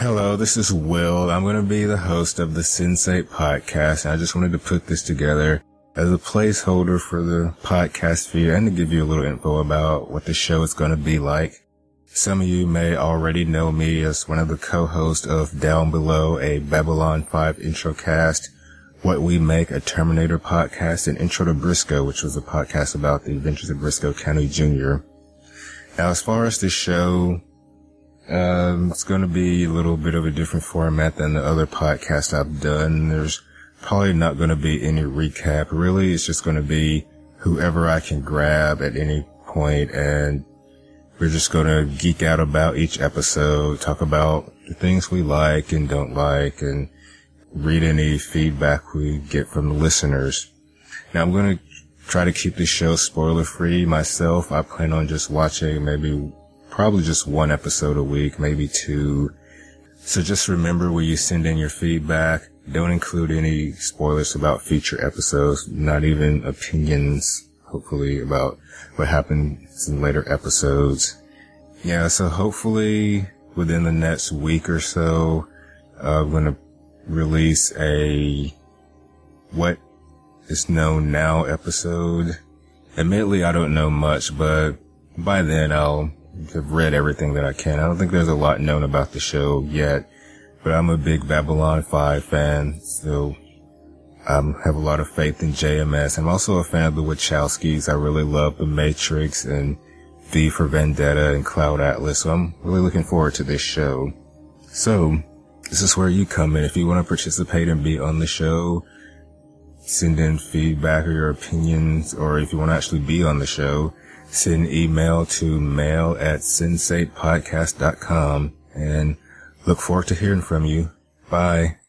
Hello, this is Will. I'm going to be the host of the Sense8 podcast. And I just wanted to put this together as a placeholder for the podcast feed and to give you a little info about what the show is going to be like. Some of you may already know me as one of the co-hosts of Down Below, a Babylon 5 intro cast, What We Make, a Terminator podcast, and Intro to Brisco, which was a podcast about the adventures of Brisco County Jr. Now, as far as the show, um, it's going to be a little bit of a different format than the other podcast I've done. There's probably not going to be any recap. Really, it's just going to be whoever I can grab at any point and we're just going to geek out about each episode, talk about the things we like and don't like and read any feedback we get from the listeners. Now I'm going to try to keep the show spoiler free myself. I plan on just watching maybe probably just one episode a week, maybe two. So just remember when you send in your feedback, don't include any spoilers about future episodes, not even opinions, hopefully, about what happens in later episodes. Yeah, so hopefully within the next week or so, uh, I'm going to release a what is known now episode. Admittedly, I don't know much, but by then I'll have read everything that I can. I don't think there's a lot known about the show yet, but I'm a big Babylon 5 fan, so I um, have a lot of faith in JMS. I'm also a fan of the Wachowskis. I really love The Matrix and V for Vendetta and Cloud Atlas, so I'm really looking forward to this show. So, this is where you come in. If you want to participate and be on the show, send in feedback or your opinions, or if you want to actually be on the show, send email to mail at sense8podcast.com and look forward to hearing from you. Bye.